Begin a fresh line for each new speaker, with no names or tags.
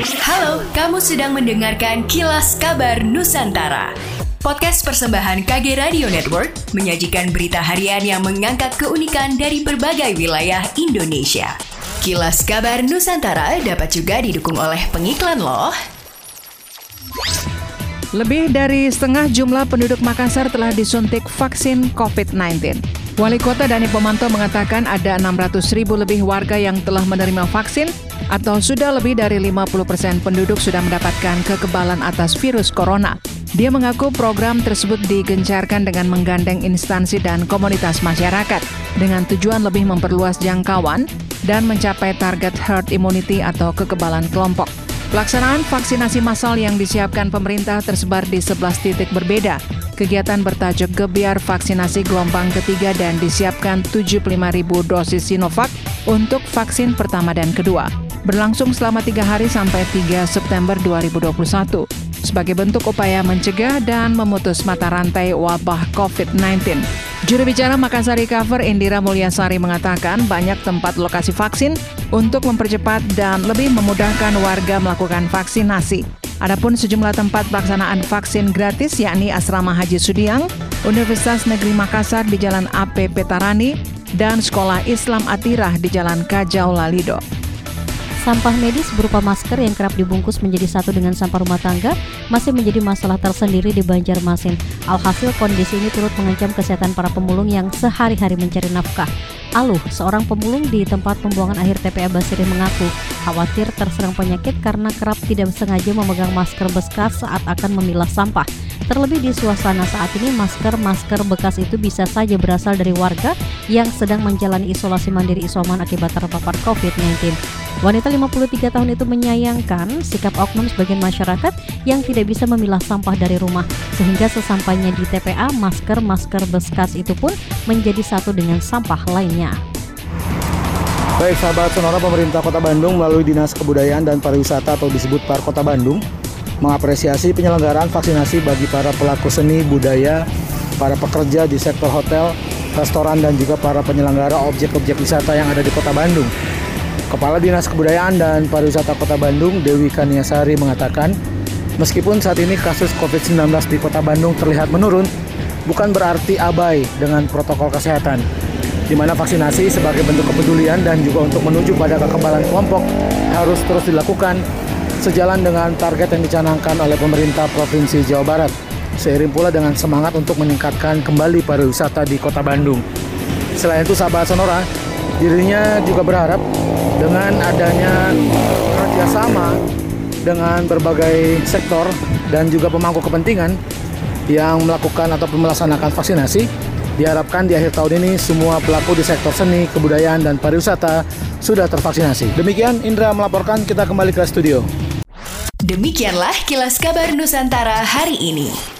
Halo, kamu sedang mendengarkan Kilas Kabar Nusantara. Podcast persembahan KG Radio Network menyajikan berita harian yang mengangkat keunikan dari berbagai wilayah Indonesia. Kilas Kabar Nusantara dapat juga didukung oleh pengiklan loh.
Lebih dari setengah jumlah penduduk Makassar telah disuntik vaksin COVID-19. Wali Kota Dani Pomanto mengatakan ada 600 ribu lebih warga yang telah menerima vaksin atau sudah lebih dari 50 persen penduduk sudah mendapatkan kekebalan atas virus corona. Dia mengaku program tersebut digencarkan dengan menggandeng instansi dan komunitas masyarakat dengan tujuan lebih memperluas jangkauan dan mencapai target herd immunity atau kekebalan kelompok. Pelaksanaan vaksinasi massal yang disiapkan pemerintah tersebar di 11 titik berbeda. Kegiatan bertajuk Gebiar Vaksinasi Gelombang Ketiga dan disiapkan 75 ribu dosis Sinovac untuk vaksin pertama dan kedua. Berlangsung selama tiga hari sampai 3 September 2021 sebagai bentuk upaya mencegah dan memutus mata rantai wabah COVID-19. Juru bicara Makassar Recover Indira Mulyasari mengatakan banyak tempat lokasi vaksin untuk mempercepat dan lebih memudahkan warga melakukan vaksinasi. Adapun sejumlah tempat pelaksanaan vaksin gratis yakni Asrama Haji Sudiang, Universitas Negeri Makassar di Jalan AP Petarani, dan Sekolah Islam Atirah di Jalan Kajau Lalido.
Sampah medis berupa masker yang kerap dibungkus menjadi satu dengan sampah rumah tangga masih menjadi masalah tersendiri di Banjarmasin. Alhasil kondisi ini turut mengancam kesehatan para pemulung yang sehari-hari mencari nafkah. Aluh, seorang pemulung di tempat pembuangan akhir TPA Basiri mengaku khawatir terserang penyakit karena kerap tidak sengaja memegang masker bekas saat akan memilah sampah. Terlebih di suasana saat ini, masker-masker bekas itu bisa saja berasal dari warga yang sedang menjalani isolasi mandiri isoman akibat terpapar COVID-19. Wanita 53 tahun itu menyayangkan sikap oknum sebagian masyarakat yang tidak bisa memilah sampah dari rumah, sehingga sesampainya di TPA, masker-masker bekas itu pun menjadi satu dengan sampah lainnya.
Baik sahabat sonora pemerintah Kota Bandung melalui Dinas Kebudayaan dan Pariwisata atau disebut Par Kota Bandung mengapresiasi penyelenggaraan vaksinasi bagi para pelaku seni budaya, para pekerja di sektor hotel, restoran dan juga para penyelenggara objek-objek wisata yang ada di Kota Bandung. Kepala Dinas Kebudayaan dan Pariwisata Kota Bandung, Dewi Kaniasari mengatakan, meskipun saat ini kasus COVID-19 di Kota Bandung terlihat menurun, bukan berarti abai dengan protokol kesehatan, di mana vaksinasi sebagai bentuk kepedulian dan juga untuk menuju pada kekebalan kelompok harus terus dilakukan sejalan dengan target yang dicanangkan oleh pemerintah Provinsi Jawa Barat. Seiring pula dengan semangat untuk meningkatkan kembali pariwisata di Kota Bandung. Selain itu, sahabat Sonora, dirinya juga berharap dengan adanya kerjasama dengan berbagai sektor dan juga pemangku kepentingan yang melakukan atau melaksanakan vaksinasi, diharapkan di akhir tahun ini semua pelaku di sektor seni, kebudayaan, dan pariwisata sudah tervaksinasi. Demikian Indra melaporkan, kita kembali ke studio.
Demikianlah kilas kabar Nusantara hari ini.